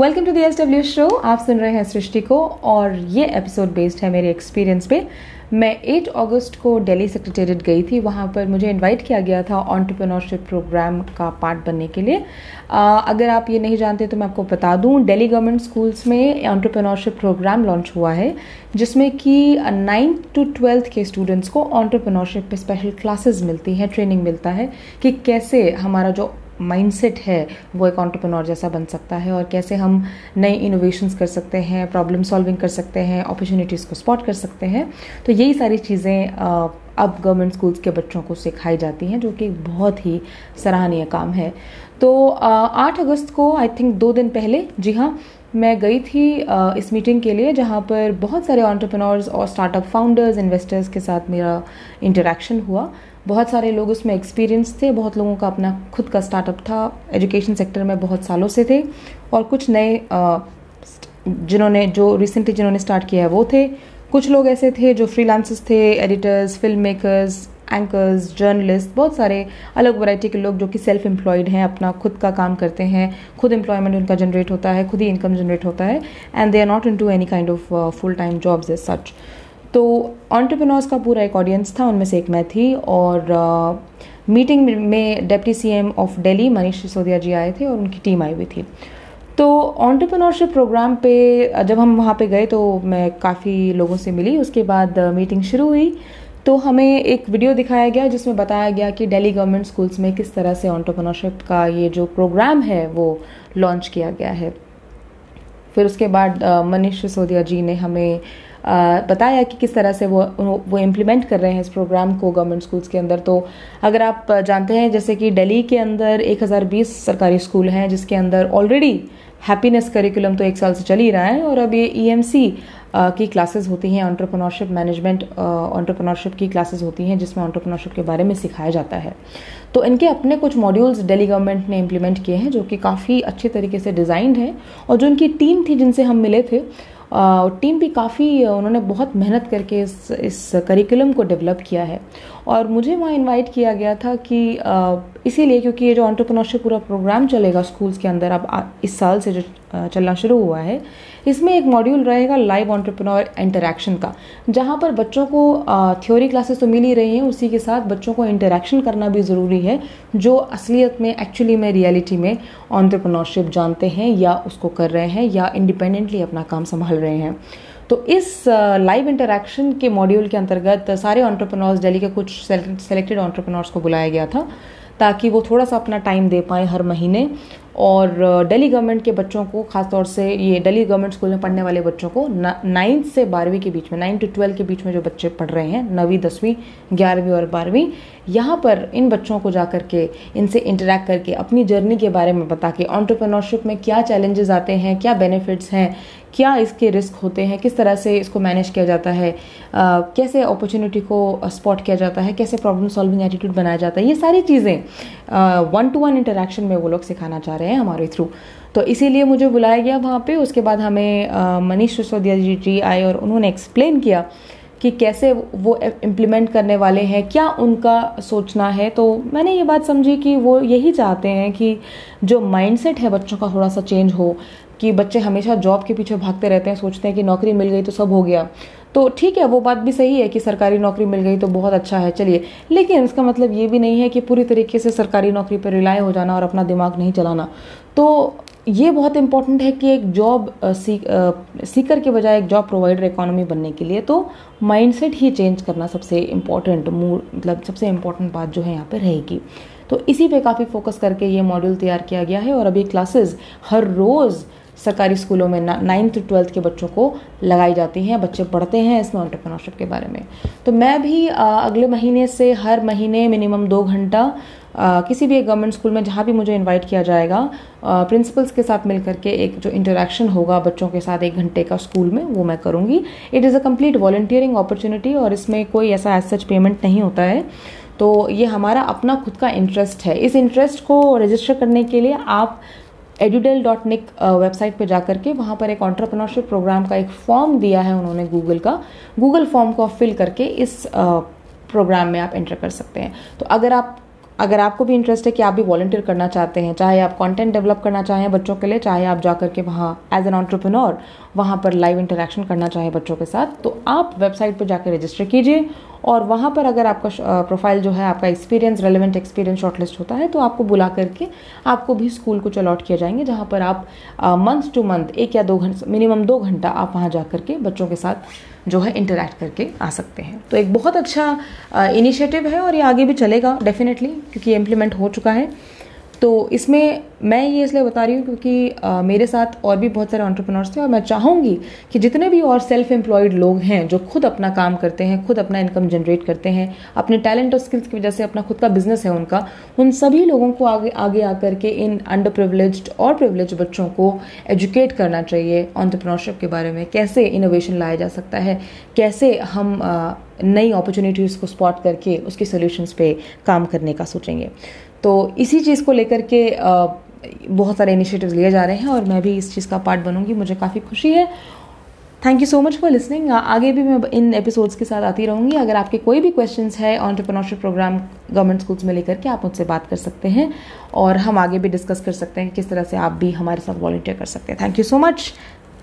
Welcome to the S W show आप सुन रहे हैं सृष्टि को और ये एपिसोड बेस्ड है मेरे एक्सपीरियंस पे। मैं 8 अगस्त को दिल्ली सेक्रेटेरिएट गई थी। वहाँ पर मुझे इनवाइट किया गया था ऑन्टरप्रेन्योरशिप प्रोग्राम का पार्ट बनने के लिए। आ, अगर आप ये नहीं जानते तो मैं आपको बता दूँ दिल्ली गवर्नमेंट स्कूल्स में ऑन्टरप्रेन्योरशिप प्रोग्राम लॉन्च हुआ है जिसमें कि नाइन्थ टू ट्वेल्थ के स्टूडेंट्स को ऑन्टरप्रेन्योरशिप पे स्पेशल क्लासेस मिलती हैं ट्रेनिंग मिलता है कि कैसे हमारा जो माइंडसेट है, वो एक ऑन्टरप्रनोर जैसा बन सकता है और कैसे हम नए इनोवेशंस कर सकते हैं प्रॉब्लम सॉल्विंग कर सकते हैं अपॉर्चुनिटीज़ को स्पॉट कर सकते हैं। तो यही सारी चीज़ें अब गवर्नमेंट स्कूल्स के बच्चों को सिखाई जाती हैं, जो कि बहुत ही सराहनीय काम है। तो आठ अगस्त को आई थिंक दो दिन पहले, जी हाँ मैं गई थी इस मीटिंग के लिए जहाँ पर बहुत सारे ऑन्टरप्रनोर्स और स्टार्टअप फाउंडर्स इन्वेस्टर्स के साथ मेरा इंटरेक्शन हुआ। बहुत सारे लोग उसमें एक्सपीरियंस थे, बहुत लोगों का अपना खुद का स्टार्टअप था। एजुकेशन सेक्टर में बहुत सालों से थे और कुछ नए जिन्होंने, जो रिसेंटली जिन्होंने स्टार्ट किया है वो थे। कुछ लोग ऐसे थे जो फ्रीलांसर्स थे editors film makers anchors journalist बहुत सारे अलग वैरायटी के लोग जो कि सेल्फ एम्प्लॉयड हैं अपना खुद का काम करते हैं। खुद एम्प्लॉयमेंट उनका जनरेट होता है खुद ही इनकम जनरेट होता है and they are not into any kind of full time jobs as such तो ऑन्टरप्रनोर्स का पूरा एक ऑडियंस था उनमें से एक मैं थी और मीटिंग uh, में deputy CM of Delhi Manish Sisodia ji आए थे और उनकी टीम आई हुई थी। तो ऑन्टरप्रनोरशिप प्रोग्राम पे जब हम वहाँ पे गए तो मैं काफ़ी लोगों से मिली। उसके बाद मीटिंग शुरू हुई। तो हमें एक वीडियो दिखाया गया जिसमें बताया गया कि दिल्ली गवर्नमेंट स्कूल्स में किस तरह से ऑन्टरप्रनोरशिप का ये जो प्रोग्राम है वो लॉन्च किया गया है। फिर उसके बाद मनीष सिसोदिया जी ने हमें बताया कि किस तरह से वो वो इम्प्लीमेंट कर रहे हैं इस प्रोग्राम को गवर्नमेंट स्कूल्स के अंदर। तो अगर आप जानते हैं, जैसे कि दिल्ली के अंदर 1020 सरकारी स्कूल हैं जिसके अंदर ऑलरेडी हैप्पीनेस करिकुलम तो एक साल से चल ही रहा है और अब ये e की क्लासेस होती हैं ऑन्टरप्रनोरशिप मैनेजमेंट ऑन्टरप्रनोरशिप की क्लासेस होती हैं, जिसमें ऑन्टरप्रनोरशिप के बारे में सिखाया जाता है। तो इनके अपने कुछ मॉड्यूल्स दिल्ली गवर्नमेंट ने इम्प्लीमेंट किए हैं, जो कि काफ़ी अच्छे तरीके से डिज़ाइंड हैं, और जो इनकी टीम थी जिनसे हम मिले थे टीम भी काफ़ी उन्होंने बहुत मेहनत करके इस इस करिकुलम को डेवलप किया है। और मुझे वहाँ इनवाइट किया गया था कि इसीलिए क्योंकि ये जो ऑन्टरप्रनोरशिप पूरा प्रोग्राम चलेगा स्कूल्स के अंदर, अब इस साल से जो चलना शुरू हुआ है इसमें एक मॉड्यूल रहेगा लाइव ऑन्टरप्रनोर इंटरेक्शन का, जहाँ पर बच्चों को थ्योरी क्लासेस तो मिल ही रही हैं, उसी के साथ बच्चों को इंटरेक्शन करना भी ज़रूरी है, जो असलियत में एक्चुअली में रियलिटी में ऑन्टरप्रनोरशिप जानते हैं या उसको कर रहे हैं या इंडिपेंडेंटली अपना काम संभाल रहे हैं। तो इस लाइव इंटरेक्शन के मॉड्यूल के अंतर्गत सारे ऑन्टरप्रनोर्स दिल्ली के कुछ सेलेक्टेड ऑन्टरप्रनोर्स को बुलाया गया था, ताकि वो थोड़ा सा अपना टाइम दे पाए हर महीने। और दिल्ली गवर्नमेंट के बच्चों को, खासतौर से ये दिल्ली गवर्नमेंट स्कूल में पढ़ने वाले बच्चों को नाइन्थ से बारहवीं के बीच में नाइन्थ टू ट्वेल्व के बीच में जो बच्चे पढ़ रहे हैं, नवीं, दसवीं, ग्यारहवीं और बारहवीं, यहाँ पर इन बच्चों को जा करके इनसे इंटरेक्ट करके, अपनी जर्नी के बारे में बता के ऑन्टरप्रनोरशिप में क्या चैलेंजेस आते हैं, क्या बेनिफिट्स हैं क्या इसके रिस्क होते हैं? किस तरह से इसको मैनेज किया जाता है? कैसे अपॉर्चुनिटी को स्पॉट किया जाता है? कैसे प्रॉब्लम सॉल्विंग एटीट्यूड बनाया जाता है? ये सारी चीज़ें वन टू वन इंटरेक्शन में वो लोग सिखाना चाह रहे हैं हमारे थ्रू तो इसीलिए मुझे बुलाया गया वहाँ पे। उसके बाद हमें मनीष सिसोदिया जी जी आए और उन्होंने एक्सप्लेन किया कि कैसे वो इम्प्लीमेंट करने वाले हैं, क्या उनका सोचना है? तो मैंने ये बात समझी कि वो यही चाहते हैं कि जो माइंडसेट है बच्चों का थोड़ा सा चेंज हो, कि बच्चे हमेशा जॉब के पीछे भागते रहते हैं, सोचते हैं कि नौकरी मिल गई तो सब हो गया। तो ठीक है, वो बात भी सही है कि सरकारी नौकरी मिल गई तो बहुत अच्छा है, चलिए। लेकिन इसका मतलब ये भी नहीं है कि पूरी तरीके से सरकारी नौकरी पर रिलाय हो जाना और अपना दिमाग नहीं चलाना। तो ये बहुत इंपॉर्टेंट है कि एक जॉब सीक, सीकर के बजाय एक जॉब प्रोवाइडर इकोनॉमी बनने के लिए तो माइंडसेट ही चेंज करना सबसे इंपॉर्टेंट मतलब सबसे इंपॉर्टेंट बात जो है यहाँ पे रहेगी। तो इसी पे काफ़ी फोकस करके ये मॉड्यूल तैयार किया गया है और अभी क्लासेस हर रोज़ सरकारी स्कूलों में नाइन्थ ट्वेल्थ के बच्चों को लगाई जाती हैं। बच्चे पढ़ते हैं इसमें ऑन्टरप्रनोरशिप के बारे में। तो मैं भी अगले महीने से हर महीने मिनिमम दो घंटा किसी भी एक गवर्नमेंट स्कूल में जहाँ भी मुझे इनवाइट किया जाएगा प्रिंसिपल्स के साथ मिल करके एक जो इंटरेक्शन होगा बच्चों के साथ एक घंटे का स्कूल में, वो मैं करूँगी। It is a complete volunteering opportunity और इसमें कोई ऐसा एज सच पेमेंट नहीं होता है। तो ये हमारा अपना खुद का इंटरेस्ट है। इस इंटरेस्ट को रजिस्टर करने के लिए आप एडुडेल डॉट निक वेबसाइट पर जाकर के वहाँ पर एक ऑन्टरप्रनोरशिप प्रोग्राम का एक फॉर्म दिया है उन्होंने गूगल का। गूगल फॉर्म को फिल करके इस प्रोग्राम में आप एंटर कर सकते हैं। तो अगर आप अगर आपको भी इंटरेस्ट है कि आप भी वॉल्टियर करना चाहते हैं, चाहे आप कंटेंट डेवलप करना चाहें बच्चों के लिए, चाहे आप जा करके वहाँ एज एन ऑन्टरप्रनोर वहाँ पर लाइव इंटरेक्शन करना चाहें बच्चों के साथ तो आप वेबसाइट पर जाकर रजिस्टर कीजिए। और वहाँ पर अगर आपका प्रोफ़ाइल जो है, आपका एक्सपीरियंस रेलिवेंट एक्सपीरियंस शॉर्टलिस्ट होता है तो आपको बुला करके आपको भी स्कूल कुछ अलॉट किया जाएँगे, जहाँ पर आप मंथ टू मंथ एक या दो घंटे मिनिमम दो घंटा आप वहाँ जा करके बच्चों के साथ जो है इंटरेक्ट करके आ सकते हैं। तो एक बहुत अच्छा इनिशिएटिव है और ये आगे भी चलेगा डेफिनेटली क्योंकि इम्प्लीमेंट हो चुका है। तो इसमें मैं ये इसलिए बता रही हूँ क्योंकि आ, मेरे साथ और भी बहुत सारे ऑन्टरप्रनोर्स थे और मैं चाहूँगी कि जितने भी और सेल्फ एम्प्लॉयड लोग हैं जो खुद अपना काम करते हैं खुद अपना इनकम जनरेट करते हैं अपने टैलेंट और स्किल्स की वजह से अपना खुद का बिज़नेस है उनका उन सभी लोगों को आगे आगे आकर के इन अंडर प्रिवलेज और प्रिवलेज बच्चों को एजुकेट करना चाहिए ऑन्टरप्रनोरशिप के बारे में। कैसे इनोवेशन लाया जा सकता है? कैसे हम नई अपॉर्चुनिटीज़ को स्पॉट करके उसके सोल्यूशंस पे काम करने का सोचेंगे। तो इसी चीज़ को लेकर के बहुत सारे इनिशिएटिव्स लिए जा रहे हैं और मैं भी इस चीज़ का पार्ट बनूँगी। मुझे काफ़ी खुशी है। Thank you so much for listening आगे भी मैं इन एपिसोड्स के साथ आती रहूँगी। अगर आपके कोई भी क्वेश्चंस है ऑन्टरप्रनोरशिप प्रोग्राम गवर्नमेंट स्कूल्स में लेकर के, आप मुझसे बात कर सकते हैं और हम आगे भी डिस्कस कर सकते हैं किस तरह से आप भी हमारे साथ वॉल्टियर कर सकते हैं। Thank you so much